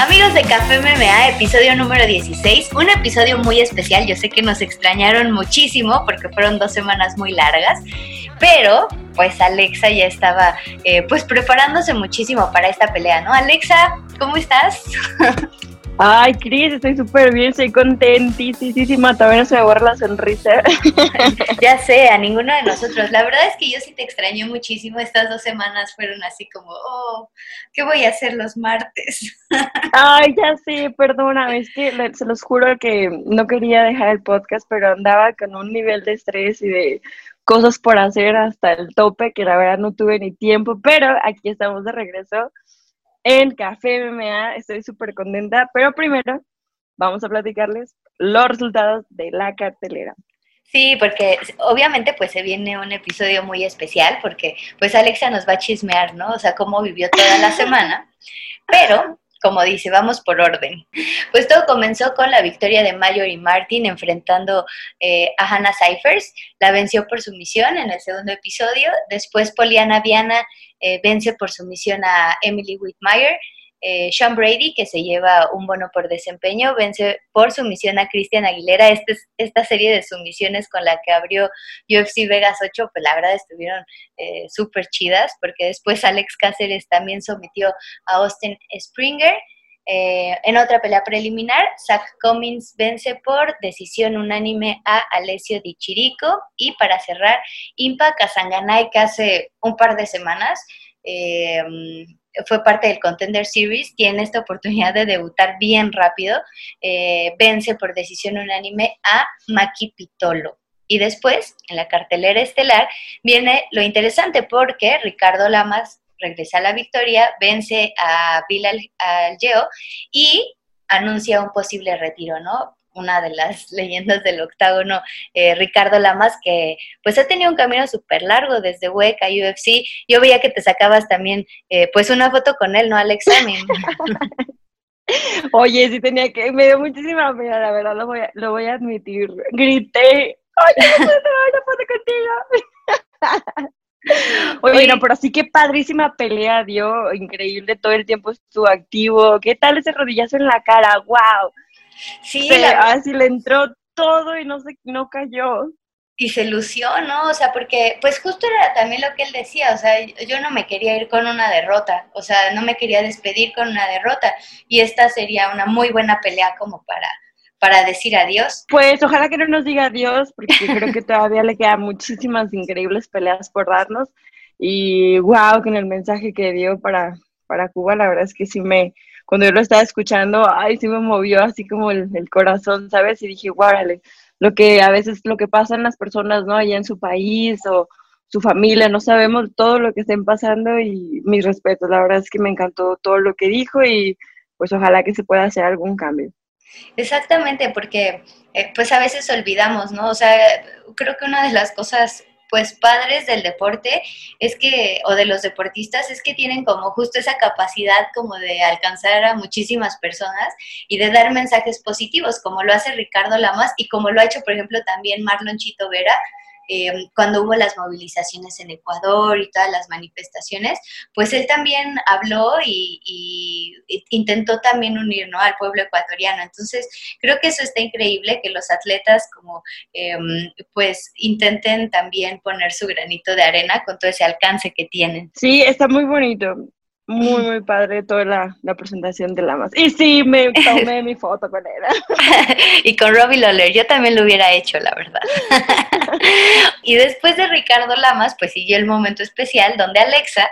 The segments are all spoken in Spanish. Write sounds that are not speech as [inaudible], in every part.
Amigos de Café MMA, episodio número 16, un episodio muy especial, yo sé que nos extrañaron muchísimo porque fueron dos semanas muy largas, pero pues Alexa ya estaba eh, pues preparándose muchísimo para esta pelea, ¿no? Alexa, ¿cómo estás? [laughs] Ay, Cris, estoy súper bien, estoy contentísima, todavía no se me borra la sonrisa. [laughs] ya sé, a ninguno de nosotros. La verdad es que yo sí te extraño muchísimo. Estas dos semanas fueron así como, oh, ¿qué voy a hacer los martes? [laughs] Ay, ya sé, perdóname, es que se los juro que no quería dejar el podcast, pero andaba con un nivel de estrés y de cosas por hacer hasta el tope, que la verdad no tuve ni tiempo, pero aquí estamos de regreso en Café MMA. Estoy súper contenta, pero primero vamos a platicarles los resultados de la cartelera. Sí, porque obviamente pues se viene un episodio muy especial porque pues Alexa nos va a chismear, ¿no? O sea, cómo vivió toda la [laughs] semana. Pero como dice, vamos por orden. Pues todo comenzó con la victoria de y Martin enfrentando eh, a Hannah Cyphers. La venció por sumisión en el segundo episodio. Después Poliana Viana eh, vence por sumisión a Emily Whitmire. Eh, Sean Brady, que se lleva un bono por desempeño, vence por sumisión a Cristian Aguilera. Este, esta serie de sumisiones con la que abrió UFC Vegas 8, pues la verdad estuvieron eh, súper chidas, porque después Alex Cáceres también sometió a Austin Springer. Eh, en otra pelea preliminar, Zach Cummins vence por decisión unánime a Alessio Di Chirico. Y para cerrar, Impa Kazanganay, que hace un par de semanas fue parte del Contender Series, tiene esta oportunidad de debutar bien rápido, eh, vence por decisión unánime a Maki Pitolo. Y después, en la cartelera estelar, viene lo interesante porque Ricardo Lamas regresa a la victoria, vence a Bilal Algeo y anuncia un posible retiro, ¿no? Una de las [laughs] leyendas del octágono, eh, Ricardo Lamas, que pues ha tenido un camino súper largo desde WEC a UFC. Yo veía que te sacabas también eh, pues una foto con él, ¿no, Alexa? [laughs] Oye, sí tenía que, me dio muchísima pena, la verdad, lo voy a, lo voy a admitir. Grité, oye, no puedo una foto contigo. [laughs] Oye, no, pero sí que padrísima pelea dio, increíble, todo el tiempo estuvo activo. ¿Qué tal ese rodillazo en la cara? ¡Wow! Sí, así le entró todo y no se, no cayó. Y se lució, ¿no? O sea, porque pues justo era también lo que él decía, o sea, yo no me quería ir con una derrota, o sea, no me quería despedir con una derrota y esta sería una muy buena pelea como para para decir adiós. Pues ojalá que no nos diga adiós, porque creo que todavía le quedan muchísimas increíbles peleas por darnos. Y wow, con el mensaje que dio para, para Cuba, la verdad es que sí me, cuando yo lo estaba escuchando, ay, sí me movió así como el, corazón, ¿sabes? Y dije, guárale, lo que a veces lo que pasa en las personas, ¿no? Allá en su país o su familia, no sabemos todo lo que estén pasando y mis respetos, la verdad es que me encantó todo lo que dijo y pues ojalá que se pueda hacer algún cambio. Exactamente, porque eh, pues a veces olvidamos, ¿no? O sea, creo que una de las cosas pues padres del deporte es que, o de los deportistas, es que tienen como justo esa capacidad como de alcanzar a muchísimas personas y de dar mensajes positivos, como lo hace Ricardo Lamas y como lo ha hecho, por ejemplo, también Marlon Chito Vera, Em, cuando hubo las movilizaciones en Ecuador y todas las manifestaciones, pues él también habló y, intentó también unir ¿no? al pueblo ecuatoriano. Entonces, creo que eso está increíble, que los atletas como em, pues intenten también poner su granito de arena con todo ese alcance que tienen. Sí, está muy bonito. Muy, muy padre toda la, presentación de Lamas. Y sí, me tomé mi foto con él. [laughs] y con Robbie Lawler, yo también lo hubiera hecho, la verdad. [laughs] y después de Ricardo Lamas, pues siguió el momento especial donde Alexa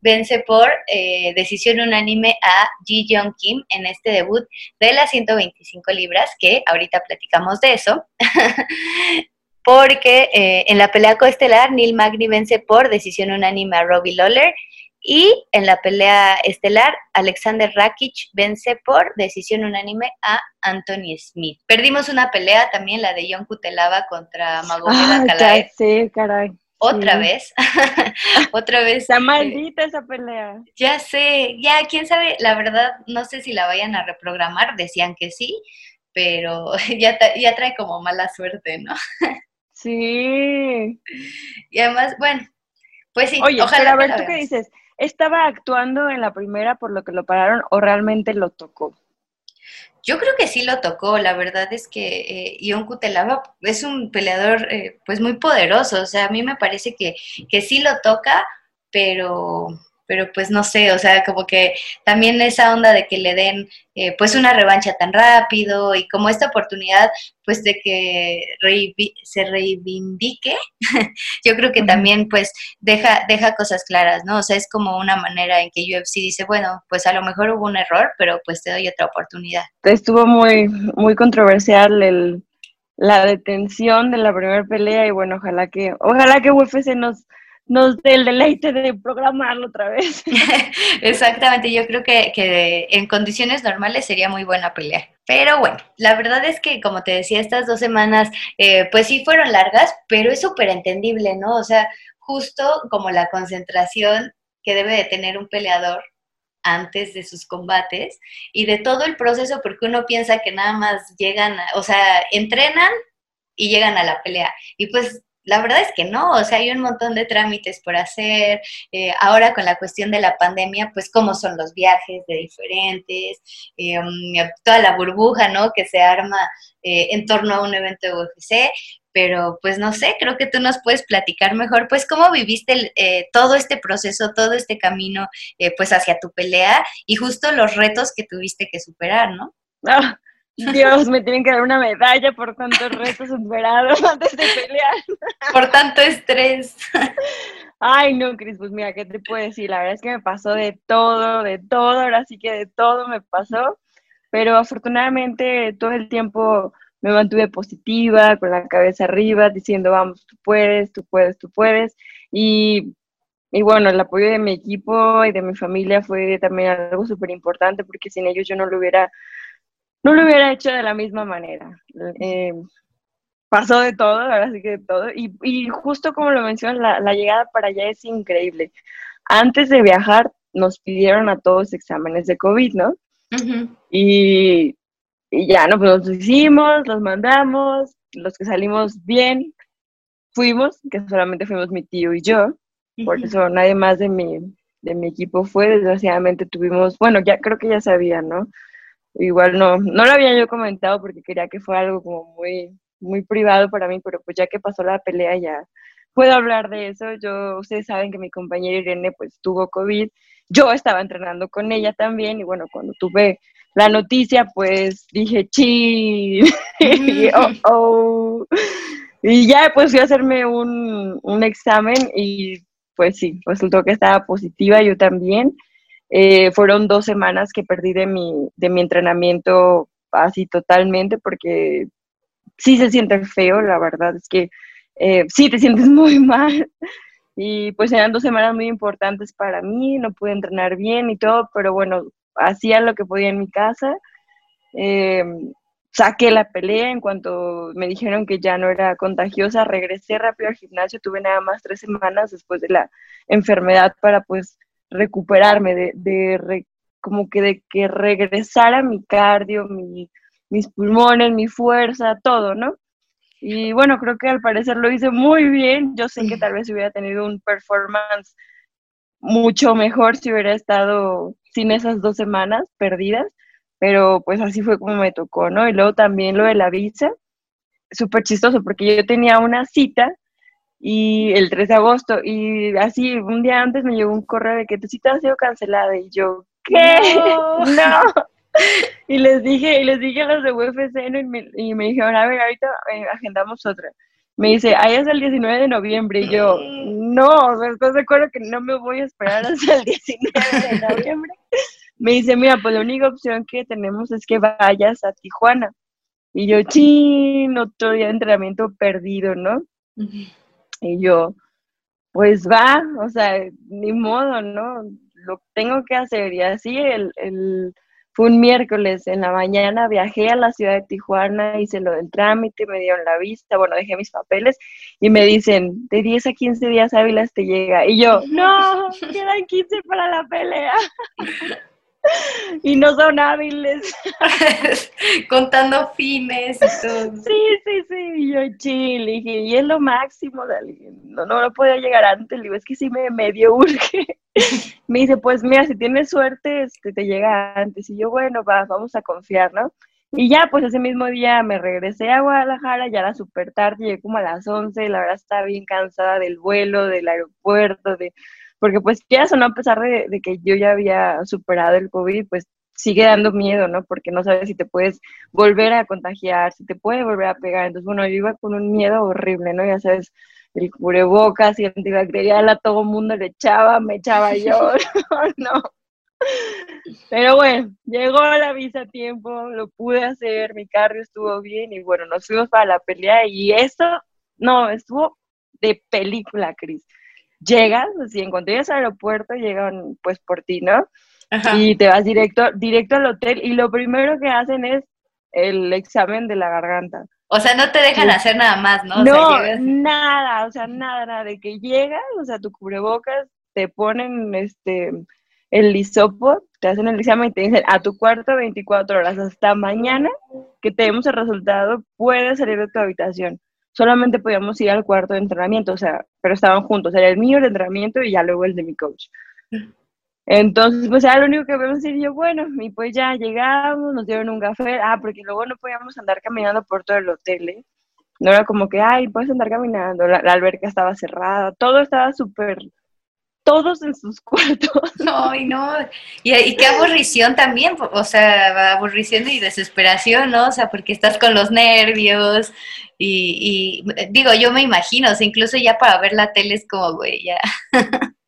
vence por eh, decisión unánime a Ji Young Kim en este debut de las 125 libras, que ahorita platicamos de eso. [laughs] Porque eh, en la pelea coestelar, Neil Magny vence por decisión unánime a Robbie Lawler y en la pelea estelar, Alexander Rakic vence por decisión unánime a Anthony Smith. Perdimos una pelea también, la de John Kutelava contra Magomed Ankalaev. Sí, caray. Otra vez, [laughs] otra vez. Está maldita esa pelea. Ya sé, ya, quién sabe, la verdad, no sé si la vayan a reprogramar, decían que sí, pero [laughs] ya, ya trae como mala suerte, ¿no? Sí. [laughs] Y además, bueno, pues sí, Oye, ojalá. Pero a ver, ¿tú qué dices? Estaba actuando en la primera por lo que lo pararon o realmente lo tocó? Yo creo que sí lo tocó, la verdad es que eh, Ion Kutelava es un peleador eh, pues muy poderoso, o sea, a mí me parece que, que sí lo toca, pero pero pues no sé, o sea, como que también esa onda de que le den eh, pues una revancha tan rápido y como esta oportunidad pues de que se reivindique, [laughs] yo creo que también pues deja, deja cosas claras, ¿no? O sea, es como una manera en que UFC dice, bueno, pues a lo mejor hubo un error, pero pues te doy otra oportunidad. Estuvo muy, muy controversial el, la detención de la primera pelea y bueno, ojalá que, ojalá que UFC nos nos dé el deleite de programarlo otra vez. [laughs] Exactamente, yo creo que, que, en condiciones normales sería muy buena pelea. Pero bueno, la verdad es que, como te decía, estas dos semanas, eh, pues sí fueron largas, pero es súper entendible, ¿no? O sea, justo como la concentración que debe de tener un peleador antes de sus combates y de todo el proceso, porque uno piensa que nada más llegan, o sea, entrenan y llegan a la pelea. Y pues la verdad es que no, o sea, hay un montón de trámites por hacer. Eh, ahora con la cuestión de la pandemia, pues cómo son los viajes de diferentes, eh, um, toda la burbuja, ¿no? Que se arma eh, en torno a un evento de UFC. Pero pues no sé, creo que tú nos puedes platicar mejor, pues cómo viviste todo este proceso, todo este camino, pues hacia tu pelea y justo los retos que tuviste que superar, ¿no? [laughs] Dios, me tienen que dar una medalla por tantos retos superados [laughs] antes de pelear. Por tanto estrés. Ay, no, Cris, pues mira, ¿qué te puedo decir? La verdad es que me pasó de todo, de todo, ahora sí que de todo me pasó, pero afortunadamente todo el tiempo me mantuve positiva, con la cabeza arriba, diciendo, vamos, tú puedes, tú puedes, tú puedes. Y, y bueno, el apoyo de mi equipo y de mi familia fue también algo súper importante, porque sin ellos yo no lo hubiera no lo hubiera hecho de la misma manera. Eh, pasó de todo, ahora sí que de todo. Y, justo como lo mencionas, la, llegada para allá es increíble. Antes de viajar, nos pidieron a todos exámenes de COVID, ¿no? y, ya, ¿no? Pues los hicimos, los mandamos, los que salimos bien, fuimos, que solamente fuimos mi tío y yo. Por eso nadie más de mi, de mi equipo fue. Desgraciadamente tuvimos, bueno, ya creo que ya sabían, ¿no? Igual no, no lo había yo comentado porque quería que fuera algo como muy, muy privado para mí, pero pues ya que pasó la pelea ya puedo hablar de eso. Yo, ustedes saben que mi compañera Irene pues tuvo COVID, yo estaba entrenando con ella también y bueno, cuando tuve la noticia pues dije, chi, [laughs] y, oh, oh. y ya pues fui a hacerme un, un examen y pues sí, resultó que estaba positiva, yo también. Eh, fueron dos semanas que perdí de mi, de mi entrenamiento así totalmente porque sí se siente feo, la verdad es que eh, sí te sientes [laughs] muy mal. Y pues eran dos semanas muy importantes para mí, no pude entrenar bien y todo, pero bueno, hacía lo que podía en mi casa. Eh, saqué la pelea en cuanto me dijeron que ya no era contagiosa, regresé rápido al gimnasio, tuve nada más tres semanas después de la enfermedad para pues recuperarme, de, de como que de que regresara mi cardio, mi, mis pulmones, mi fuerza, todo, ¿no? Y bueno, creo que al parecer lo hice muy bien. Yo sé que tal vez hubiera tenido un performance mucho mejor si hubiera estado sin esas dos semanas perdidas, pero pues así fue como me tocó, ¿no? Y luego también lo de la visa, súper chistoso, porque yo tenía una cita y el 3 de agosto y así un día antes me llegó un correo de que tu cita ha sido cancelada y yo ¿qué? No. [laughs] y les dije y les dije a los de UFC y me, y me dijeron a ver ahorita eh, agendamos otra me dice ahí es el 19 de noviembre y yo no después de acuerdo que no me voy a esperar hasta el [laughs] 19 de noviembre me dice mira pues la única opción que tenemos es que vayas a Tijuana y yo chin otro día de entrenamiento perdido no y yo, pues va, o sea, ni modo, ¿no? Lo tengo que hacer. Y así el, el, fue un miércoles en la mañana, viajé a la ciudad de Tijuana, hice lo del trámite, me dieron la vista, bueno, dejé mis papeles y me dicen, de 10 a 15 días hábiles te llega. Y yo, no, quedan 15 para la pelea. [laughs] [laughs] y no son hábiles. [laughs] Contando fines y todo. Sí, sí, sí. Y yo chile, dije, y es lo máximo. No, no, no podía llegar antes. Le digo, es que sí me medio urge. [laughs] me dice, pues mira, si tienes suerte, este, te llega antes. Y yo, bueno, va, vamos a confiar, ¿no? Y ya, pues ese mismo día me regresé a Guadalajara, ya era súper tarde, llegué como a las 11, la verdad estaba bien cansada del vuelo, del aeropuerto, de porque pues quieras o no, a pesar de, que yo ya había superado el COVID, pues sigue dando miedo, ¿no? Porque no sabes si te puedes volver a contagiar, si te puede volver a pegar. Entonces, bueno, yo iba con un miedo horrible, ¿no? Ya sabes, el cubrebocas y antibacterial a todo mundo le echaba, me echaba yo, [laughs] no. Pero bueno, llegó la visa a tiempo, lo pude hacer, mi carro estuvo bien y bueno, nos fuimos para la pelea y esto, no, estuvo de película, Cris. Llegas, así, en cuanto llegas al aeropuerto, llegan pues por ti, ¿no? Y te vas directo, directo al hotel y lo primero que hacen es el examen de la garganta. O sea, no te dejan hacer nada más, ¿no? no, nada, o sea, nada, nada, de que llegas, o sea, tu cubrebocas, te ponen este el lisopo, te hacen el examen y te dicen a tu cuarto 24 horas, hasta mañana que tenemos el resultado, puedes salir de tu habitación. Solamente podíamos ir al cuarto de entrenamiento, o sea, pero estaban juntos, era el mío el entrenamiento y ya luego el de mi coach. Entonces, pues era lo único que podemos decir yo, bueno, y pues ya llegamos, nos dieron un café, ah, porque luego no podíamos andar caminando por todo el hotel, ¿eh? No era como que, ay, puedes andar caminando, la, alberca estaba cerrada, todo estaba súper, todos en sus [laughs] cuartos. No, y, y, qué aburrición también, o sea, aburrición y desesperación, ¿no? O sea, porque estás con los nervios y, y digo, yo me imagino, incluso ya para ver la tele es como, güey, ya. [laughs]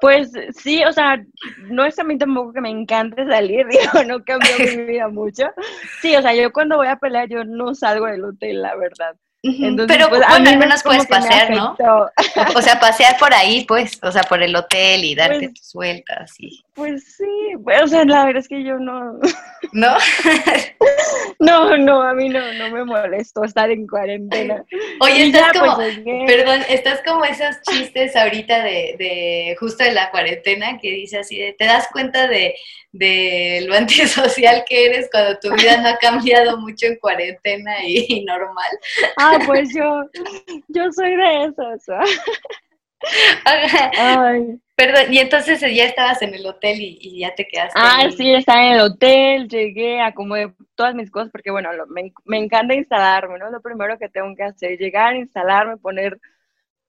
Pues sí, o sea, no es a mí tampoco que me encante salir, [laughs] digo, no cambió mi vida mucho. Sí, o sea, yo cuando voy a pelear, yo no salgo del hotel, la verdad. Pero pues, bueno, al menos puedes pasear, ¿no? [laughs] O sea, pasear por ahí, pues, o sea, por el hotel y darte pues, tus vueltas. Y... Pues sí, pues, o sea, la verdad es que yo no. [laughs] ¿No? [laughs] no, no, a mí no, no me molesto estar en cuarentena. Oye, estás como, perdón, estás como esos chistes ahorita de, de justo de la cuarentena que dice así de, te das cuenta de, de lo antisocial que eres cuando tu vida no ha cambiado mucho en cuarentena y, normal. Ah, pues yo, yo soy de esos. [laughs] Ay. Perdón, y entonces ya estabas en el hotel y, ya te quedaste. Ah, sí, estaba en el hotel, llegué, acomodé todas mis cosas, porque bueno, me, me, encanta instalarme, ¿no? Lo primero que tengo que hacer, llegar, instalarme, poner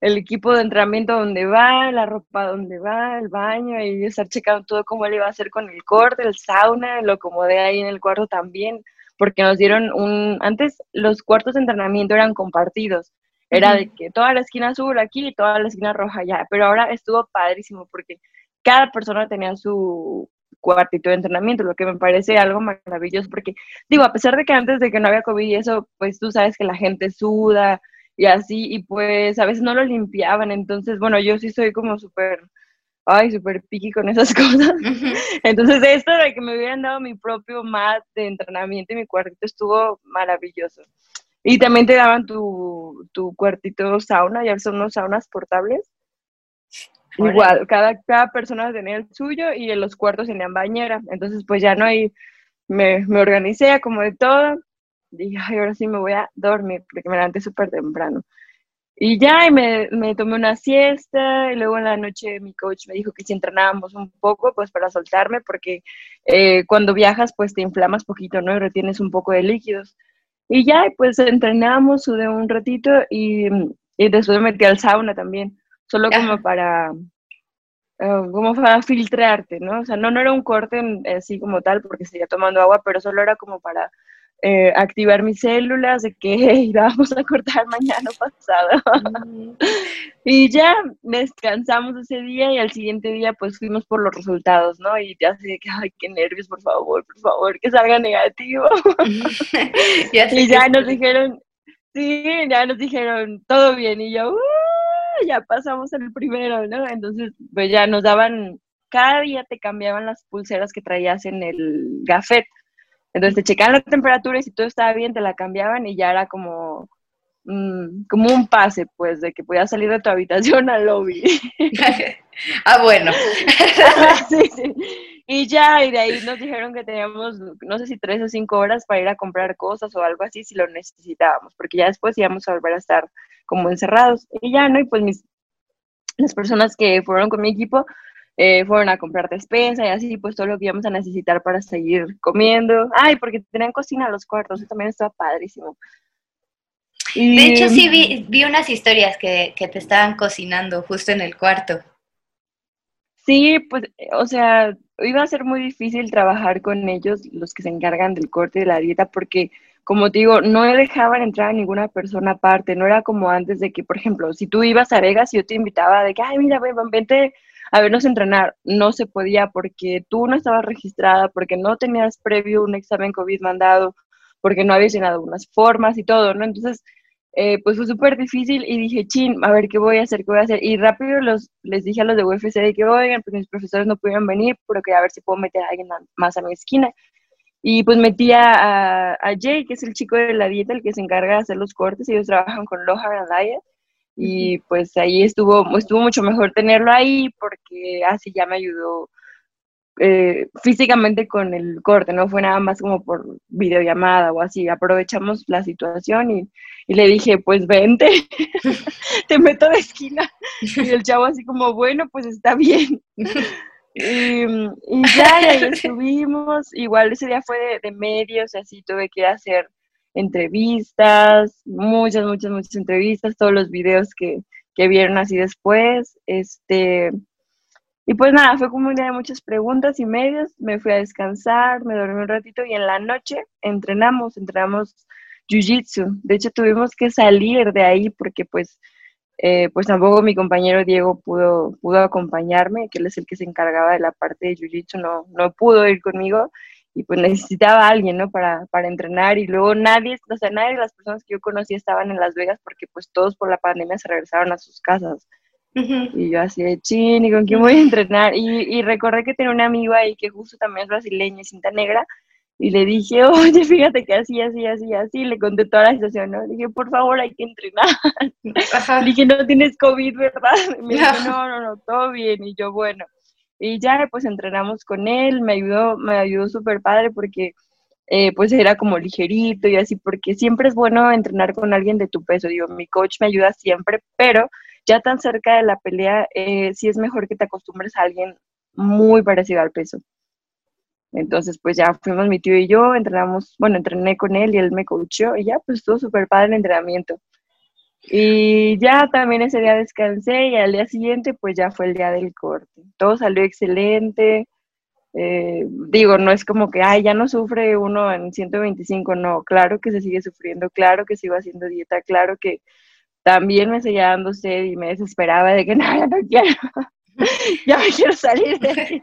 el equipo de entrenamiento donde va, la ropa donde va, el baño, y estar checando todo cómo le iba a hacer con el corte, el sauna, lo acomodé ahí en el cuarto también, porque nos dieron un, antes los cuartos de entrenamiento eran compartidos, era de que toda la esquina azul aquí y toda la esquina roja allá, pero ahora estuvo padrísimo porque cada persona tenía su cuartito de entrenamiento, lo que me parece algo maravilloso, porque digo, a pesar de que antes de que no había COVID y eso, pues tú sabes que la gente suda, y así, y pues a veces no lo limpiaban, entonces, bueno, yo sí soy como súper, ay, súper piqui con esas [laughs] cosas. Entonces, esto de que me hubieran dado mi propio mat de entrenamiento y mi cuartito estuvo maravilloso. Y también te daban tu, tu cuartito sauna, ya son unos saunas portables. Igual, cada, cada persona tenía el suyo y en los cuartos tenían bañera. Entonces, pues ya no hay, me, me organicé como de todo dije, ay, ahora sí me voy a dormir, porque me levanté súper temprano. Y ya, y me, me, tomé una siesta, y luego en la noche mi coach me dijo que si entrenábamos un poco, pues para soltarme, porque eh, cuando viajas, pues te inflamas poquito, ¿no? Y retienes un poco de líquidos. Y ya, pues entrenamos, sudé un ratito y, y después me metí al sauna también, solo como para, uh, como para filtrarte, ¿no? O sea, no, no era un corte así como tal, porque seguía tomando agua, pero solo era como para eh, activar mis células de que [laughs] hey, vamos a cortar mañana pasado. [laughs] y ya descansamos ese día y al siguiente día pues fuimos por los resultados, ¿no? Y ya sé que, ay, qué nervios, por favor, por favor, que salga negativo. [laughs] y ya nos dijeron, sí, ya nos dijeron, todo bien. Y yo, uh, ya pasamos el primero, ¿no? Entonces, pues ya nos daban, cada día te cambiaban las pulseras que traías en el gafet. Entonces te checaban la temperatura y si todo estaba bien te la cambiaban y ya era como, mm, como un pase, pues, de que podías salir de tu habitación al lobby. [laughs] ah, bueno. [laughs] sí, sí. Y ya, y de ahí nos dijeron que teníamos, no sé si tres o cinco horas para ir a comprar cosas o algo así si lo necesitábamos, porque ya después íbamos a volver a estar como encerrados. Y ya, ¿no? Y pues mis, las personas que fueron con mi equipo, eh, fueron a comprar despensa y así, pues todo lo que íbamos a necesitar para seguir comiendo. Ay, porque tenían cocina los cuartos, eso también estaba padrísimo. de hecho, sí vi, vi unas historias que, que te estaban cocinando justo en el cuarto. Sí, pues, o sea, iba a ser muy difícil trabajar con ellos, los que se encargan del corte de la dieta, porque, como te digo, no dejaban entrar a ninguna persona aparte, no era como antes de que, por ejemplo, si tú ibas a Vegas y yo te invitaba de que, ay, mira, ven, vente a vernos entrenar, no se podía porque tú no estabas registrada, porque no tenías previo un examen COVID mandado, porque no habías llenado unas formas y todo, ¿no? Entonces, eh, pues fue súper difícil y dije, chin, a ver qué voy a hacer, qué voy a hacer. Y rápido los, les dije a los de UFC de que, oigan, pues mis profesores no pudieron venir, pero que a ver si puedo meter a alguien más a mi esquina. Y pues metí a, a, Jay, que es el chico de la dieta, el que se encarga de hacer los cortes, ellos trabajan con Lohan Diet. Y pues ahí estuvo, estuvo mucho mejor tenerlo ahí porque así ya me ayudó eh, físicamente con el corte, no fue nada más como por videollamada o así, aprovechamos la situación y, le dije, pues vente, [laughs] te meto de esquina. Y el chavo así como, bueno, pues está bien. [laughs] Y, ya, y ahí estuvimos, igual ese día fue de, de medios, así tuve que hacer entrevistas, muchas, muchas, muchas entrevistas, todos los videos que, que vieron así después, este, y pues nada, fue como un día de muchas preguntas y medias, me fui a descansar, me dormí un ratito y en la noche entrenamos, entrenamos Jiu-Jitsu. De hecho, tuvimos que salir de ahí porque pues, eh, pues tampoco mi compañero Diego pudo, pudo acompañarme, que él es el que se encargaba de la parte de Jiu-Jitsu, no, no pudo ir conmigo y pues necesitaba a alguien, ¿no? Para, para entrenar y luego nadie, o sea, nadie de las personas que yo conocí estaban en Las Vegas porque pues todos por la pandemia se regresaron a sus casas. Y yo así de chin, ¿y con quién voy a entrenar? Y, y recordé que tenía un amigo ahí que justo también es brasileño, cinta negra, y le dije, [laughs] oye, fíjate que así, así, así, así, le conté toda la situación, ¿no? Le dije, por favor, hay que entrenar. [laughs] Le dije, no tienes COVID, ¿verdad? [laughs] me dijo, no, no, no, todo bien. Y yo, bueno. Y ya, pues entrenamos con él, me ayudó, me ayudó súper padre porque eh, pues era como ligerito y así, porque siempre es bueno entrenar con alguien de tu peso. Digo, mi coach me ayuda siempre, pero ya tan cerca de la pelea, eh, sí es mejor que te acostumbres a alguien muy parecido al peso. Entonces, pues ya fuimos mi tío y yo, entrenamos, bueno, entrené con él y él me coachó y ya, pues estuvo súper padre el entrenamiento. Y ya también ese día descansé y al día siguiente, pues ya fue el día del corte. Todo salió excelente. Eh, digo, no es como que, ay, ya no sufre uno en 125, no, claro que se sigue sufriendo, claro que sigo haciendo dieta, claro que también me seguía dando sed y me desesperaba de que [laughs] no, ya no quiero, [laughs] ya me quiero salir de aquí.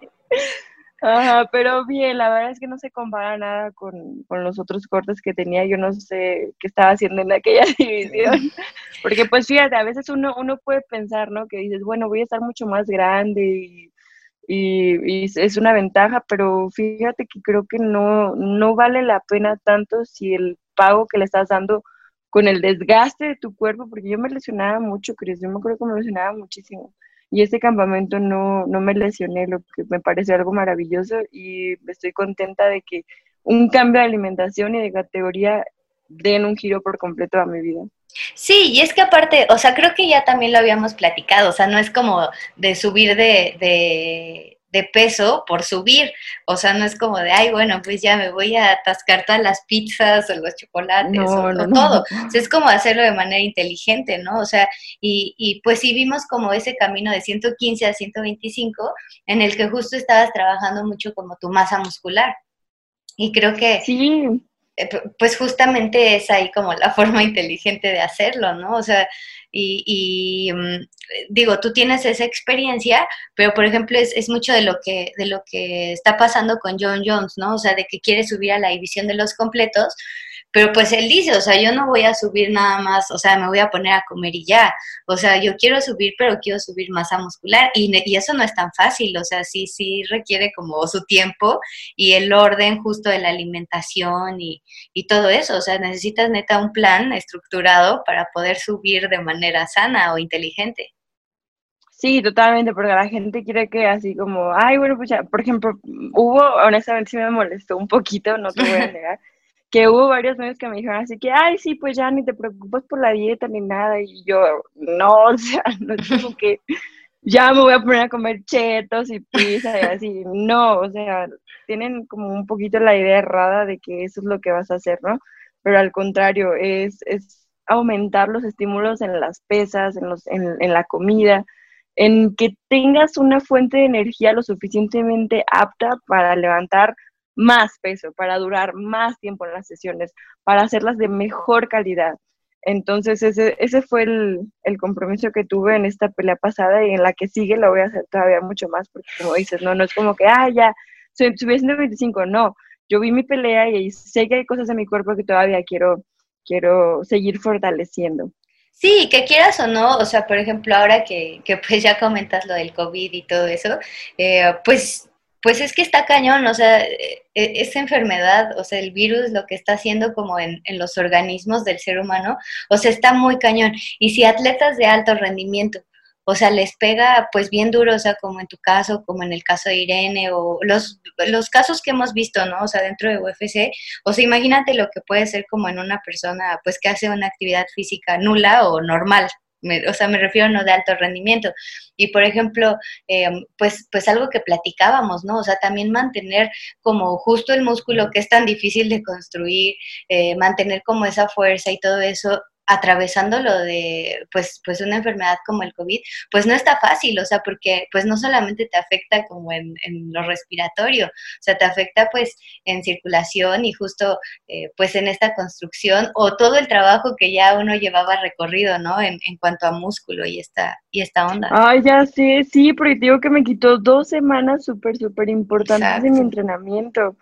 Ajá, pero bien, la verdad es que no se compara nada con, con, los otros cortes que tenía, yo no sé qué estaba haciendo en aquella [laughs] división, [laughs] porque pues fíjate, a veces uno, uno puede pensar, ¿no? Que dices, bueno, voy a estar mucho más grande y, y, y es una ventaja, pero fíjate que creo que no, no vale la pena tanto si el pago que le estás dando con el desgaste de tu cuerpo, porque yo me lesionaba mucho, Cris, yo me acuerdo que me lesionaba muchísimo. Y este campamento no, no me lesioné, lo que me parece algo maravilloso y estoy contenta de que un cambio de alimentación y de categoría den un giro por completo a mi vida. Sí, y es que aparte, o sea, creo que ya también lo habíamos platicado, o sea, no es como de subir de, de de peso por subir. O sea, no es como de, ay, bueno, pues ya me voy a atascar todas las pizzas o los chocolates o, todo. O sea, es como hacerlo de manera inteligente, ¿no? O sea, y, y pues sí vimos como ese camino de 115 a 125 en el que justo estabas trabajando mucho como tu masa muscular. Y creo que... Sí. Eh, pues justamente es ahí como la [laughs] forma inteligente de hacerlo, ¿no? O sea, y, mm, digo, tú tienes esa experiencia, pero por ejemplo es, es, mucho de lo que de lo que está pasando con John Jones, ¿no? O sea, de que quiere subir a la división de los completos, pero pues él dice, o sea, yo no voy a subir nada más, o sea, me voy a poner a comer y ya. O sea, yo quiero subir, pero quiero subir masa muscular. Y, y eso no es tan fácil, o sea, sí, sí requiere como su tiempo y el orden justo de la alimentación y, y todo eso. O sea, necesitas neta un plan estructurado para poder subir de manera sana o inteligente. Sí, totalmente, porque la gente quiere que así como, ay, bueno, pues ya, por ejemplo, hubo, honestamente sí me molestó un poquito, no te voy a [laughs] negar, que hubo varios medios que me dijeron así que, ay, sí, pues ya ni te preocupas por la dieta ni nada. Y yo, no, [laughs] o sea, no es como que, ya me voy a poner a comer chetos y pizza y así. No, o sea, tienen como un poquito la idea errada de que eso es lo que vas a hacer, ¿no? Pero al contrario, es, es aumentar los estímulos en las pesas, en, los, en, en la comida, en que tengas una fuente de energía lo suficientemente apta para levantar más peso, para durar más tiempo en las sesiones, para hacerlas de mejor calidad. Entonces ese, ese fue el, el, compromiso que tuve en esta pelea pasada y en la que sigue lo voy a hacer todavía mucho más, porque como dices, no, no es como que, ah, ya, subí 125, no, yo vi mi pelea y sé que hay cosas en mi cuerpo que todavía quiero, quiero seguir fortaleciendo. Sí, que quieras o no, o sea, por ejemplo, ahora que, que pues ya comentas lo del COVID y todo eso, eh, pues pues es que está cañón, o sea, e, e, esa enfermedad, o sea, el virus lo que está haciendo como en, en, los organismos del ser humano, o sea, está muy cañón. Y si atletas de alto rendimiento, o sea, les pega pues bien duro, o sea, como en tu caso, como en el caso de Irene, o los, los casos que hemos visto, ¿no? O sea, dentro de UFC, o sea, imagínate lo que puede ser como en una persona pues que hace una actividad física nula o normal, o sea, me refiero no de alto rendimiento. Y por ejemplo, eh, pues, pues algo que platicábamos, ¿no? O sea, también mantener como justo el músculo que es tan difícil de construir, eh, mantener como esa fuerza y todo eso, atravesando lo de pues pues una enfermedad como el COVID, pues no está fácil, o sea, porque pues no solamente te afecta como en, en lo respiratorio, o sea, te afecta pues en circulación y justo eh, pues en esta construcción o todo el trabajo que ya uno llevaba recorrido, ¿no? En, en cuanto a músculo y esta, y esta onda. Ay, ya sé, sí, porque digo que me quitó dos semanas súper, súper importantes de mi entrenamiento.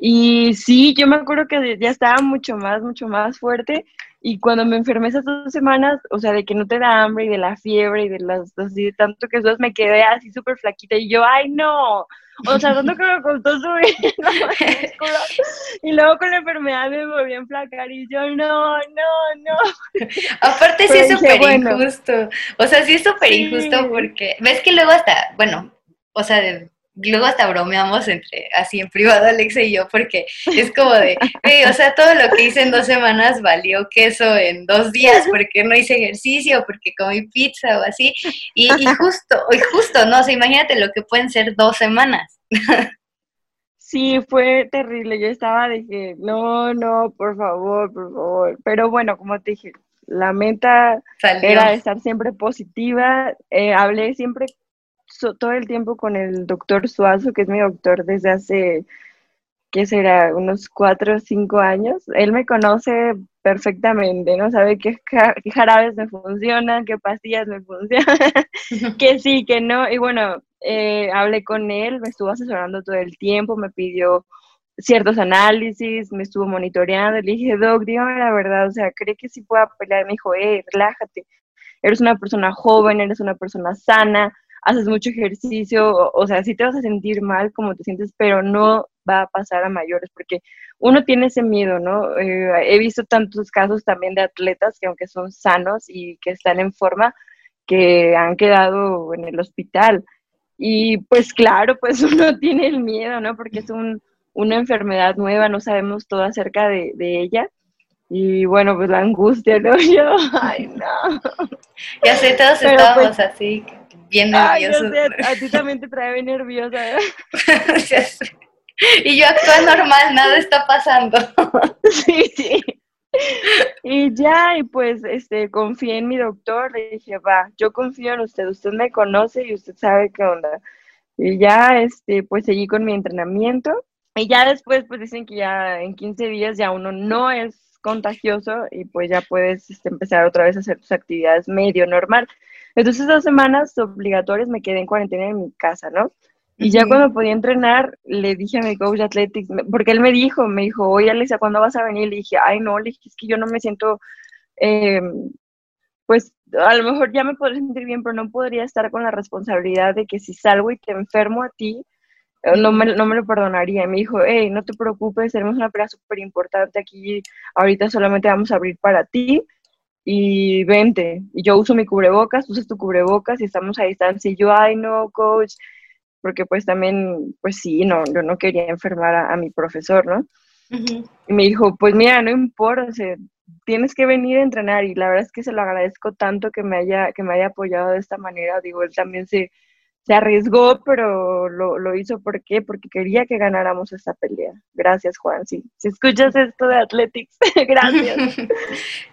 Y sí, yo me acuerdo que ya estaba mucho más, mucho más fuerte y cuando me enfermé esas dos semanas, o sea, de que no te da hambre y de la fiebre y de las así de tanto que sos, me quedé así súper flaquita y yo, ay no, o sea, tanto que me costó subir [laughs] y luego con la enfermedad me volví a enflacar y yo, no, no, no. [laughs] Aparte sí es súper injusto, o sea, sí es súper injusto porque, ves que luego hasta, bueno, o sea, de luego hasta bromeamos entre, así en privado Alexa y yo, porque es como de, o sea, todo lo que hice en dos semanas valió queso en dos días, porque no hice ejercicio, porque comí pizza o así, y, y justo, y justo, no, o sea, imagínate lo que pueden ser dos semanas. Sí, fue terrible, yo estaba de que, no, no, por favor, por favor, pero bueno, como te dije, la meta era estar siempre positiva, eh, hablé siempre todo el tiempo con el doctor Suazo, que es mi doctor desde hace, ¿qué será? Unos cuatro o cinco años. Él me conoce perfectamente, ¿no? Sabe qué, jarabes me funcionan, qué pastillas me funcionan, [laughs] que sí, que no. Y bueno, eh, hablé con él, me estuvo asesorando todo el tiempo, me pidió ciertos análisis, me estuvo monitoreando, le dije, Doc, dígame la verdad, o sea, ¿cree que sí pueda pelear? Me dijo, eh, relájate, eres una persona joven, eres una persona sana, haces mucho ejercicio, o, sea, sí te vas a sentir mal como te sientes, pero no va a pasar a mayores, porque uno tiene ese miedo, ¿no? Eh, he visto tantos casos también de atletas que aunque son sanos y que están en forma, que han quedado en el hospital. Y pues claro, pues [laughs] uno tiene el miedo, ¿no? Porque es un, una enfermedad nueva, no sabemos todo acerca de, de ella. Y bueno, pues la angustia, ¿no? [laughs] Yo, ay, no. Ya sé, todos estábamos pues así, bien nerviosos. a ti también te trae bien nerviosa. ¿eh? [laughs] y yo actúo normal, nada está pasando. [laughs] sí, sí. Y ya, y pues este, confié en mi doctor, le dije, va, yo confío en usted, usted me conoce y usted sabe qué onda. Y ya, este, pues seguí con mi entrenamiento. Y ya después, pues dicen que ya en 15 días ya uno no es contagioso y pues ya puedes este, empezar otra vez a hacer tus actividades medio normal. Entonces, dos semanas obligatorias me quedé en cuarentena en mi casa, ¿no? Y ya cuando podía entrenar, le dije a mi coach de athletics, porque él me dijo, me dijo, oye Alicia, ¿cuándo vas a venir? Le dije, ay no, le dije, es que yo no me siento, eh, pues a lo mejor ya me podría sentir bien, pero no podría estar con la responsabilidad de que si salgo y te enfermo a ti, eh, no me, no me lo perdonaría. Y me dijo, hey, no te preocupes, tenemos una pelea súper importante aquí, ahorita solamente vamos a abrir para ti y vente. Y yo uso mi cubrebocas, usas tu cubrebocas y estamos a distancia. Y yo, ay, no, coach, porque pues también, pues sí, no, yo no quería enfermar a, mi profesor, ¿no? Y me dijo, pues mira, no importa, tienes que venir a entrenar y la verdad es que se lo agradezco tanto que me haya, que me haya apoyado de esta manera. Digo, él también se, se arriesgó, pero lo, lo hizo ¿por qué? Porque quería que ganáramos esta pelea. Gracias, Juan. Sí. Si escuchas esto de Athletics, [laughs] gracias. [laughs]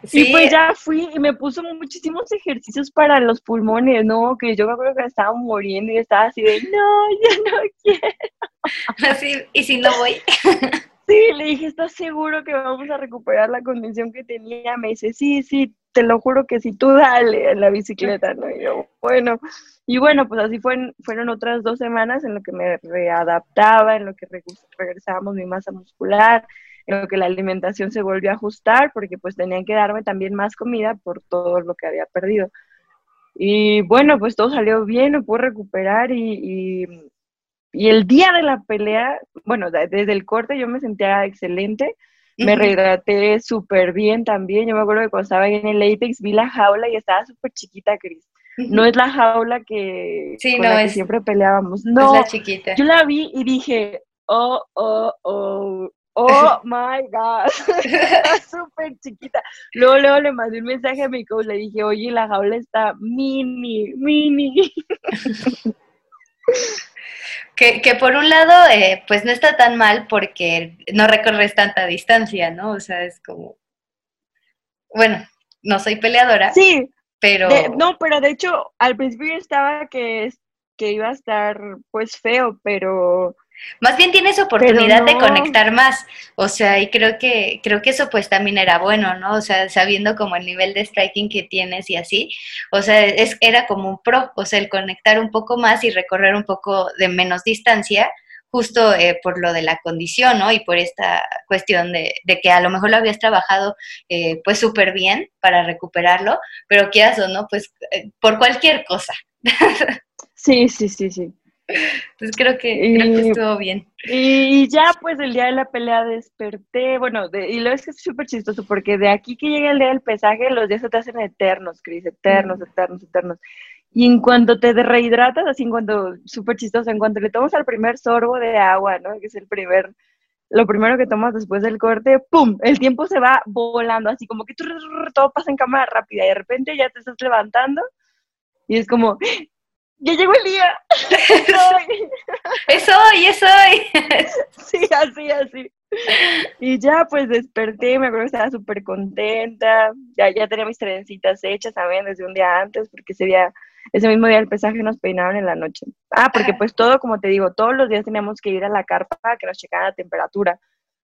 Sí. Y pues ya fui y me puso muchísimos ejercicios para los pulmones, ¿no? Que yo me acuerdo que me estaba muriendo y estaba así de, no, ya no quiero. Así, y si no voy. [laughs] Sí, le dije, ¿estás seguro que vamos a recuperar la condición que tenía? Me dice, sí, sí, te lo juro que si tú dale en la bicicleta, ¿no? Y yo, bueno, y bueno, pues así fueron, fueron otras dos semanas en lo que me readaptaba, en lo que regresábamos mi masa muscular, en lo que la alimentación se volvió a ajustar, porque pues tenían que darme también más comida por todo lo que había perdido. Y bueno, pues todo salió bien, me pude recuperar y, y el día de la pelea, bueno, desde el corte yo me sentía excelente me rehidraté súper bien también. Yo me acuerdo que cuando estaba en el Apex vi la jaula y estaba súper chiquita, Cris. No es la jaula que, sí, no, es, siempre peleábamos. No, es la chiquita. Yo la vi y dije, oh, oh, oh, oh [laughs] my God. [laughs] está súper chiquita. Luego, luego le mandé un mensaje a mi coach, le dije, oye, la jaula está mini, mini. [laughs] [laughs] Que, que, por un lado, eh, pues no está tan mal porque no recorres tanta distancia, ¿no? O sea, es como, bueno, no soy peleadora. Sí. Pero... no, pero de hecho, al principio estaba que, que iba a estar pues feo, pero más bien tienes oportunidad de conectar más, o sea, y creo que creo que eso pues también era bueno, ¿no? O sea, sabiendo como el nivel de striking que tienes y así, o sea, es, era como un pro, o sea, el conectar un poco más y recorrer un poco de menos distancia, justo eh, por lo de la condición, ¿no? Y por esta cuestión de, de que a lo mejor lo habías trabajado eh, pues súper bien para recuperarlo, pero quieras o no, pues eh, por cualquier cosa. [laughs] Sí, sí, sí, sí. Entonces creo que, creo que estuvo bien. Y ya pues el día de la pelea desperté, bueno, y lo es que es súper chistoso porque de aquí que llega el día del pesaje, los días se te hacen eternos, Cris, eternos, eternos, eternos. Y en cuanto te rehidratas, así en cuanto, súper chistoso, en cuanto le tomas al primer sorbo de agua, ¿no? Que es el primer, lo primero que tomas después del corte, ¡pum! El tiempo se va volando, así como que todo pasa en cámara rápida y de repente ya te estás levantando y es como, ya llegó el día. es hoy, es hoy. [laughs] sí, así, así. Y ya pues desperté, me acuerdo que estaba súper contenta, ya, ya tenía mis trencitas hechas también desde un día antes, porque ese día, ese mismo día del pesaje nos peinaron en la noche. Ah, porque pues todo, como te digo, todos los días teníamos que ir a la carpa que nos checaran la temperatura,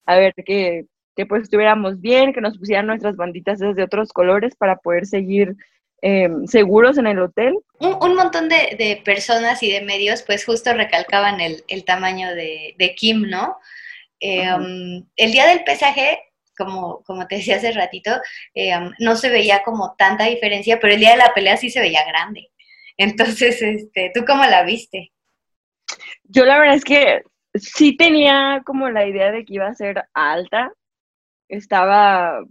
a ver que, que pues estuviéramos bien, que nos pusieran nuestras banditas de otros colores para poder seguir Em, seguros en el hotel. Un, montón de, personas y de medios pues justo recalcaban el, tamaño de, Kim, ¿no? Em, el día del pesaje, como, como te decía hace ratito, em, no se veía como tanta diferencia, pero el día de la pelea sí se veía grande. Entonces, este, ¿tú cómo la viste? Yo la verdad es que sí tenía como la idea de que iba a ser alta. Estaba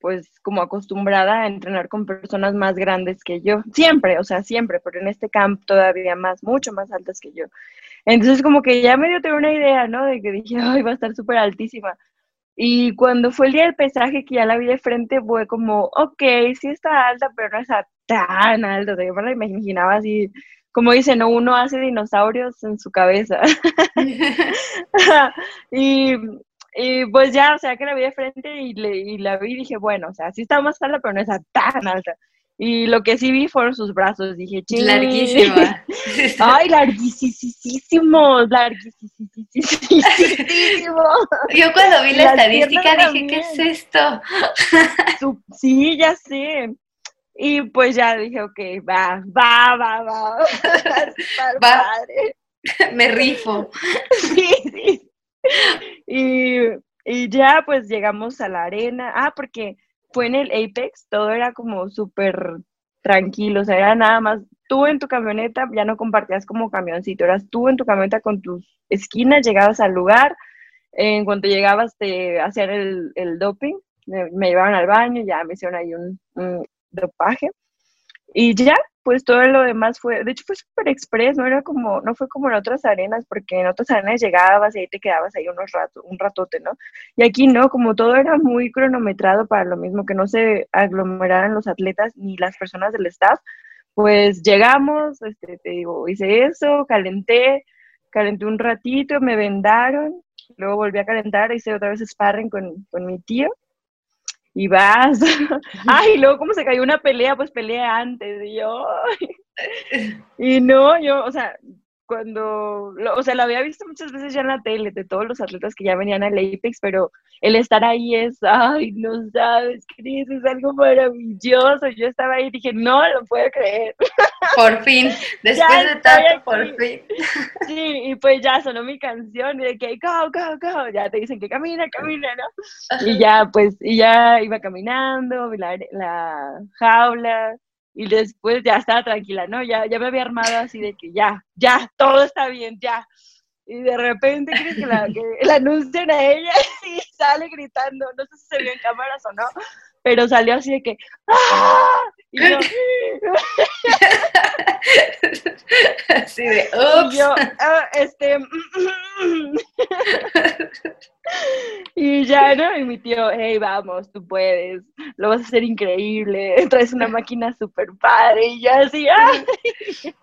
pues como acostumbrada a entrenar con personas más grandes que yo, siempre, o sea, siempre, pero en este camp todavía más, mucho más altas que yo. Entonces como que ya medio tengo una idea, ¿no? De que dije, [laughs] ay, va a estar súper altísima. Y cuando fue el día del pesaje que ya la vi de frente, fue como, ok, sí está alta, pero no está tan alta, o sea, yo me la imaginaba así, como dicen, ¿no? uno hace dinosaurios en su cabeza. [laughs] [laughs] y, y pues ya, o sea, que la vi de frente y, le, y la vi y dije, bueno, o sea, sí está más alta, pero no está tan alta. Y lo que sí vi fueron sus brazos. Dije, ching. Larguísima. Ay, larguísimos, larguísimos. Yo cuando vi la, estadística dije, ¿qué es esto? sí, ya sé. Y pues ya dije, ok, va, va, va, va. va. Padre. Me rifo. Sí, sí, [laughs] y, y ya pues llegamos a la arena. Ah, porque fue en el Apex, todo era como súper tranquilo, o sea, era nada más tú en tu camioneta, ya no compartías como camioncito, eras tú en tu camioneta con tus esquinas, llegabas al lugar, en cuanto llegabas te hacían el, doping, me, llevaban al baño, ya me hicieron ahí un, dopaje, Y ya, pues todo lo demás fue, de hecho fue súper express, no era como, no fue como en otras arenas, porque en otras arenas llegabas y ahí te quedabas ahí unos ratos, un ratote, ¿no? Y aquí no, como todo era muy cronometrado para lo mismo, que no se aglomeraran los atletas ni las personas del staff, pues llegamos, este, te digo, hice eso, calenté, calenté un ratito, me vendaron, luego volví a calentar, hice otra vez sparring con, con mi tío, y vas. [laughs] Ay, y luego como se cayó una pelea, pues peleé antes. Y yo, [laughs] y no, yo, o sea, cuando, o sea, lo había visto muchas veces ya en la tele de todos los atletas que ya venían al Apex, pero el estar ahí es, ay, no sabes, Cris, es algo maravilloso. Yo estaba ahí y dije, no lo puedo creer. Por fin, [laughs] después de tanto, por fin. Sí, y pues ya sonó mi canción y de que, go, go, go, ya te dicen que camina, camina, ¿no? Y ya, pues, y ya iba caminando, la, la jaula, y después ya estaba tranquila, ¿no? Ya, ya me había armado así de que ya, ya, todo está bien, ya. Y de repente crees que la, que la anuncian a ella [laughs] y sale gritando, no sé si se vio en cámaras o no, pero salió así de que ¡Ah! Y yo, [laughs] así de Ups. Y yo ah, este y ya, ¿no? Y mi tío, hey, vamos, tú puedes, lo vas a hacer increíble, [laughs] traes una máquina súper padre, y ya así, ¡ay!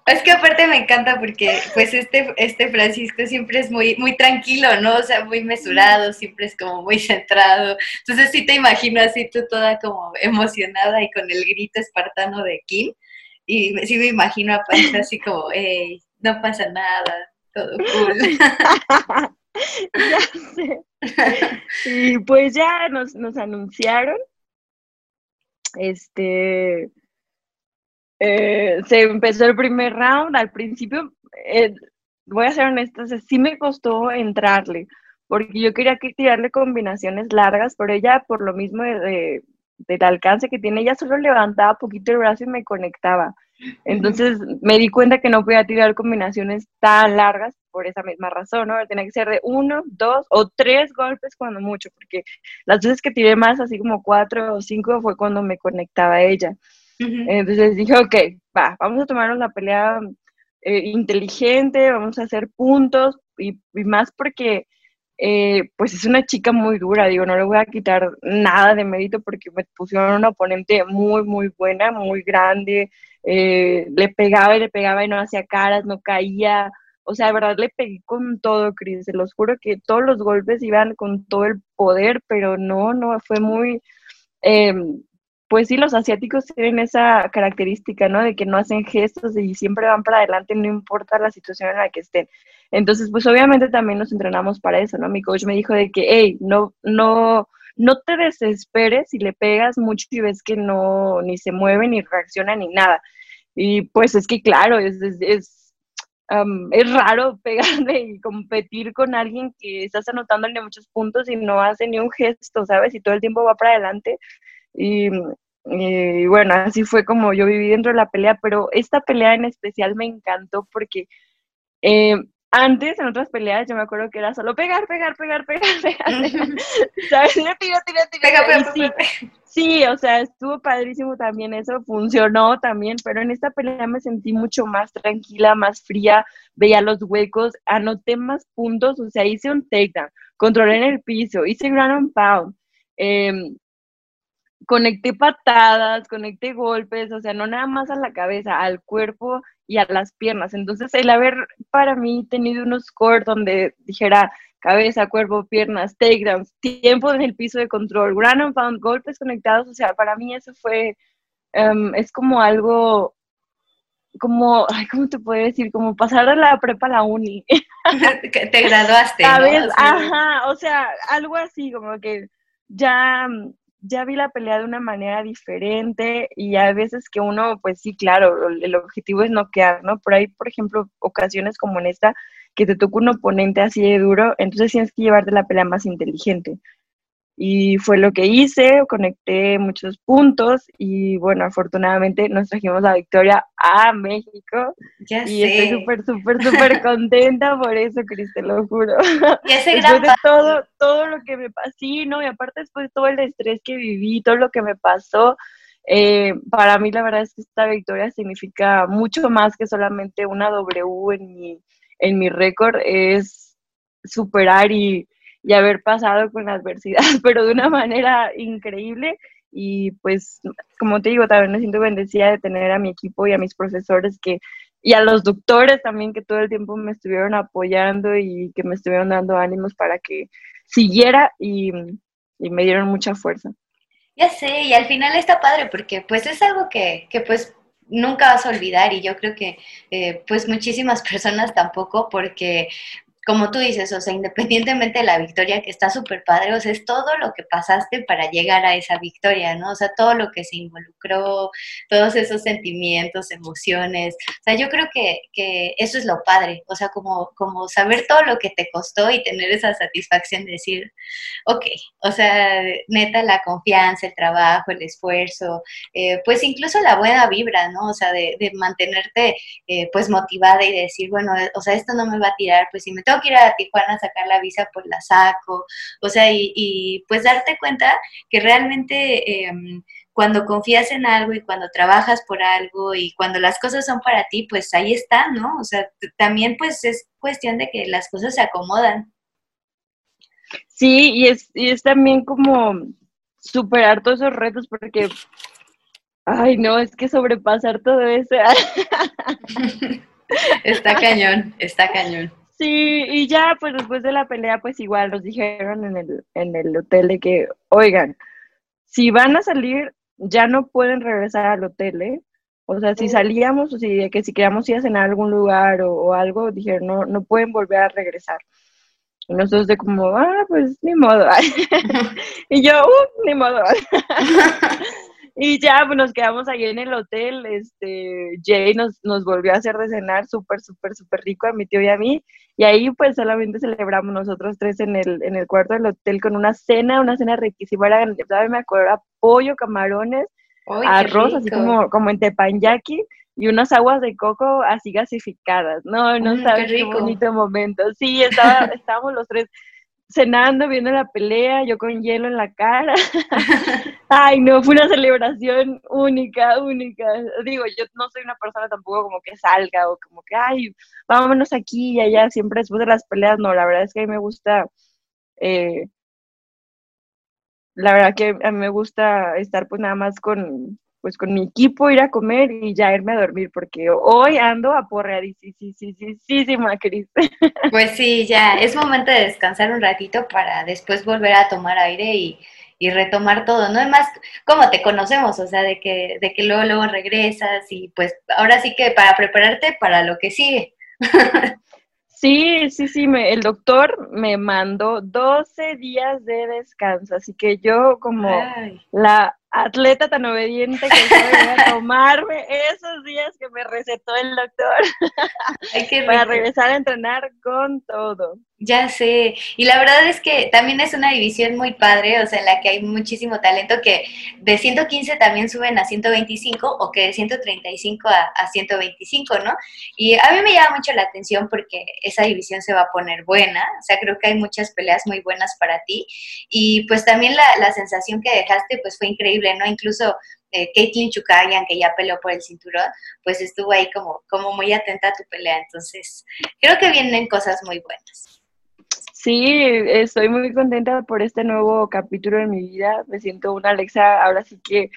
Es que aparte me encanta porque, pues, este, este Francisco siempre es muy, muy tranquilo, ¿no? O sea, muy mesurado, siempre es como muy [laughs] centrado. Entonces sí te imagino así tú toda como emocionada y con el grito espartano de Kim. Y sí me imagino a Pancho así como, hey, no pasa nada, todo cool. [laughs] [laughs] ya sé. Y pues ya nos, nos anunciaron. Este. eh, se empezó el primer round. Al principio, eh, voy a ser honesta, sí me costó entrarle, porque yo quería que tirarle combinaciones largas, pero ella, por lo mismo de, de- del alcance que tiene, ella solo levantaba poquito el brazo y me conectaba. Entonces me di cuenta que no podía tirar combinaciones tan largas por esa misma razón, ¿no? Tenía que ser de uno, dos o tres golpes cuando mucho, porque las veces que tiré más, así como cuatro o cinco, fue cuando me conectaba ella. Ujú. Entonces dije, ok, va, vamos a tomarnos la pelea eh, inteligente, vamos a hacer puntos y, y más porque eh, pues es una chica muy dura, digo, no le voy a quitar nada de mérito porque me pusieron una oponente muy, muy buena, muy grande, eh, le pegaba y le pegaba y no hacía caras, no caía, o sea, de verdad le pegué con todo, Cris, se los juro que todos los golpes iban con todo el poder, pero no, no, fue muy... em, pues sí, los asiáticos tienen esa característica, ¿no? De que no hacen gestos y siempre van para adelante, no importa la situación en la que estén. Entonces, pues obviamente también nos entrenamos para eso, ¿no? Mi coach me dijo de que, hey, no, no, no te desesperes si le pegas mucho y ves que no, ni se mueve, ni reacciona, ni nada. Y pues es que, claro, es, es, um, es raro pegarle y competir con alguien que estás anotándole muchos puntos y no hace ni un gesto, ¿sabes? Y todo el tiempo va para adelante. Y, bueno, así fue como yo viví dentro de la pelea, pero esta pelea en especial me encantó porque eh, antes en otras peleas yo me acuerdo que era solo pegar, pegar, pegar, pegar, [laughs] pegar, pegar. ¿sabes? Tira, tira, tira, tira. Pega, sí, pega. Sí, o sea, estuvo padrísimo también eso, funcionó también, pero en esta pelea me sentí mucho más tranquila, más fría, veía los huecos, anoté más puntos, o sea, hice un takedown, controlé en el piso, hice ground and pound, em, conecté patadas, conecté golpes, o sea, no nada más a la cabeza, al cuerpo y a las piernas. Entonces, el haber para mí tenido unos scores donde dijera cabeza, cuerpo, piernas, takedowns, tiempo en el piso de control, ground and pound, golpes conectados, o sea, para mí eso fue, em, es como algo, como, ay, ¿cómo te puedo decir? Como pasar de la prepa a la uni. [laughs] [laughs] Te graduaste, ¿no? ¿Sabes? Así. Ajá, o sea, algo así, como que ya, ya vi la pelea de una manera diferente y hay veces que uno, pues sí, claro, el objetivo es noquear, ¿no? Por ahí, por ejemplo, ocasiones como en esta, que te toca un oponente así de duro, entonces tienes que llevarte la pelea más inteligente. Y fue lo que hice, conecté muchos puntos y bueno, afortunadamente nos trajimos la victoria a México Ya y estoy sé. súper, súper, súper [laughs] contenta por eso, Cris, te lo juro. Y ese Después gran de todo, todo lo que me pasó, sí, no, y aparte después de todo el estrés que viví, todo lo que me pasó, Eh, para mí la verdad es que esta victoria significa mucho más que solamente una W en mi, en mi récord, es superar y, y haber pasado con la adversidad, [laughs] pero de una manera increíble. Y pues, como te digo, también me siento bendecida de tener a mi equipo y a mis profesores que y a los doctores también que todo el tiempo me estuvieron apoyando y que me estuvieron dando ánimos para que siguiera y, me dieron mucha fuerza. Ya sé, y al final está padre porque pues es algo que, que pues nunca vas a olvidar y yo creo que eh, pues muchísimas [laughs] personas tampoco porque como tú dices, o sea, independientemente de la victoria, que está súper padre, o sea, es todo lo que pasaste para llegar a esa victoria, ¿no? O sea, todo lo que se involucró, todos esos sentimientos, emociones. O sea, yo creo que, que eso es lo padre, o sea, como, como saber todo lo que te costó y tener esa satisfacción de decir, ok, o sea, neta, la confianza, el trabajo, el esfuerzo, eh, pues incluso la buena vibra, ¿no? O sea, de, de mantenerte, eh, pues, motivada y decir, bueno, o sea, esto no me va a tirar, pues si me tengo que ir a Tijuana a sacar la visa, pues la saco. O sea, y, pues darte cuenta que realmente em, cuando confías en algo y cuando trabajas por algo y cuando las cosas son para ti, pues ahí está, ¿no? O sea, también pues es cuestión de que las cosas se acomodan. Sí, y es, y es también como superar todos esos retos porque, ay, no, es que sobrepasar todo eso. [laughs] está cañón, está cañón. Sí, y ya pues después de la pelea pues igual nos dijeron en el, en el hotel de que, oigan, si van a salir ya no pueden regresar al hotel, ¿eh? O sea, si salíamos o si, que si queríamos ir a cenar a algún lugar o, algo, dijeron, no, no pueden volver a regresar. Y nosotros de como, ah, pues ni modo. [laughs] y yo, uh, ni modo. [laughs] Y ya, pues nos quedamos ahí en el hotel, este, Jay nos, nos volvió a hacer de cenar súper, súper, súper rico a mi tío y a mí, y ahí pues solamente celebramos nosotros tres en el, en el cuarto del hotel con una cena, una cena riquísima, era, me acuerdo? Era pollo, camarones, arroz, así como, como en tepanyaki, y unas aguas de coco así gasificadas, no, no mm, sabes qué, bonito momento, sí, estaba, [laughs] estábamos los tres cenando, viendo la pelea, yo con hielo en la cara. [laughs] Ay, no, fue una celebración única, única. Digo, yo no soy una persona tampoco como que salga o como que, ay, vámonos aquí y allá, siempre después de las peleas, no, la verdad es que a mí me gusta, eh, la verdad que a mí me gusta estar pues nada más con, pues con mi equipo, ir a comer y ya irme a dormir, porque hoy ando a sí, sí, sí, sí, sí, sí, Cris. [laughs] Pues sí, ya, es momento de descansar un ratito para después volver a tomar aire y, y retomar todo, ¿no? Además, como te conocemos, o sea, de que, de que luego, luego regresas y pues ahora sí que para prepararte para lo que sigue. [laughs] Sí, sí, sí, me, el doctor me mandó 12 días de descanso, así que yo como la atleta tan obediente que soy a tomarme esos días que me recetó el doctor [laughs] para regresar a entrenar con todo. Ya sé, y la verdad es que también es una división muy padre, o sea, en la que hay muchísimo talento que de 115 también suben a 125 o que de 135 a, a 125, ¿no? Y a mí me llama mucho la atención porque esa división se va a poner buena, o sea, creo que hay muchas peleas muy buenas para ti y pues también la, la sensación que dejaste pues fue increíble, ¿no? Incluso eh, Caitlin Chukagian, que ya peleó por el cinturón, pues estuvo ahí como, como muy atenta a tu pelea. Entonces, creo que vienen cosas muy buenas. Sí, estoy muy contenta por este nuevo capítulo de mi vida. Me siento una Alexa ahora sí que,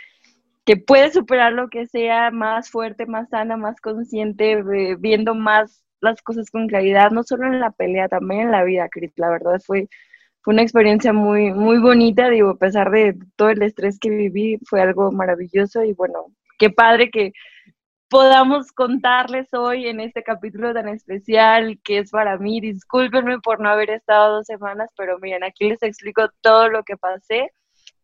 que puede superar lo que sea, más fuerte, más sana, más consciente, viendo más las cosas con claridad, no solo en la pelea, también en la vida, Cris. La verdad fue, fue una experiencia muy, muy bonita, digo, a pesar de todo el estrés que viví, fue algo maravilloso y bueno, qué padre que podamos contarles hoy en este capítulo tan especial que es para mí. Discúlpenme por no haber estado dos semanas, pero miren, aquí les explico todo lo que pasé,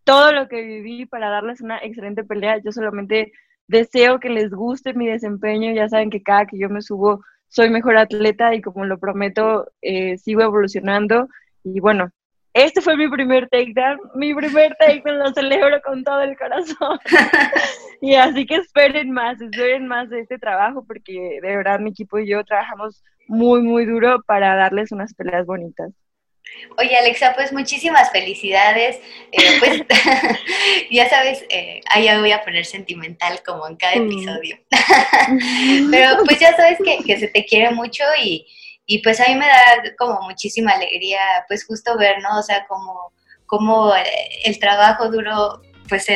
todo lo que viví para darles una excelente pelea. Yo solamente deseo que les guste mi desempeño. Ya saben que cada que yo me subo soy mejor atleta y como lo prometo, eh, sigo evolucionando. Y bueno, este fue mi primer takedown, mi primer takedown, lo celebro con todo el corazón. [laughs] y así que esperen más, esperen más de este trabajo, porque de verdad mi equipo y yo trabajamos muy, muy duro para darles unas peleas bonitas. Oye, Alexa, pues muchísimas felicidades. Eh, pues [laughs] ya sabes, eh, ahí voy a poner sentimental como en cada episodio. [laughs] Pero pues ya sabes que, que, se te quiere mucho y, y pues a mí me da como muchísima alegría, pues justo ver, ¿no? O sea, como, como el trabajo duro pues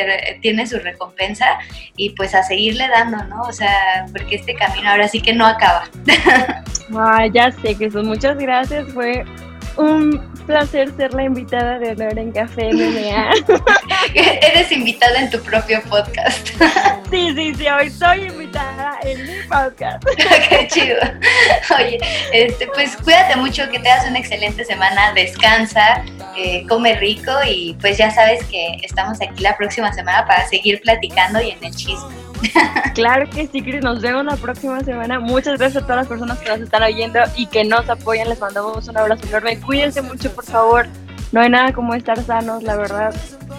tiene su recompensa y pues a seguirle dando, ¿no? O sea, porque este camino ahora sí que no acaba. [laughs] Ay, ya sé, son muchas gracias, fue un placer ser la invitada de honor en Café MMA. [laughs] Eres invitada en tu propio podcast. sí, sí, sí, hoy soy invitada en mi podcast. [laughs] Qué chido. Oye, este, pues cuídate mucho, que te tengas una excelente semana, descansa, eh, come rico y pues ya sabes que estamos aquí la próxima semana para seguir platicando y en el chisme. [laughs] Claro que sí, Cris. Nos vemos la próxima semana. Muchas gracias a todas las personas que nos están oyendo y que nos apoyan. Les mandamos un abrazo enorme. Cuídense mucho, por favor. No hay nada como estar sanos, la verdad.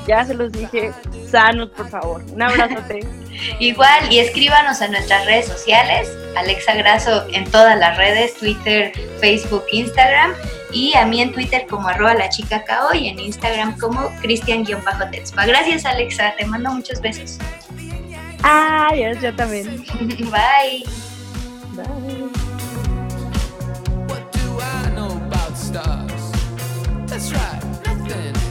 Ya se los dije, sanos, por favor. Un abrazote. [laughs] Igual, y escríbanos a nuestras redes sociales. Alexa Graso en todas las redes, Twitter, Facebook, Instagram. Y a mí en Twitter como arroba la chica cao y en Instagram como cristian-tetspa. Gracias, Alexa. Te mando muchos besos. Adiós, yo también. [laughs] Bye. Bye. What do I know about stars? That's right, nothing.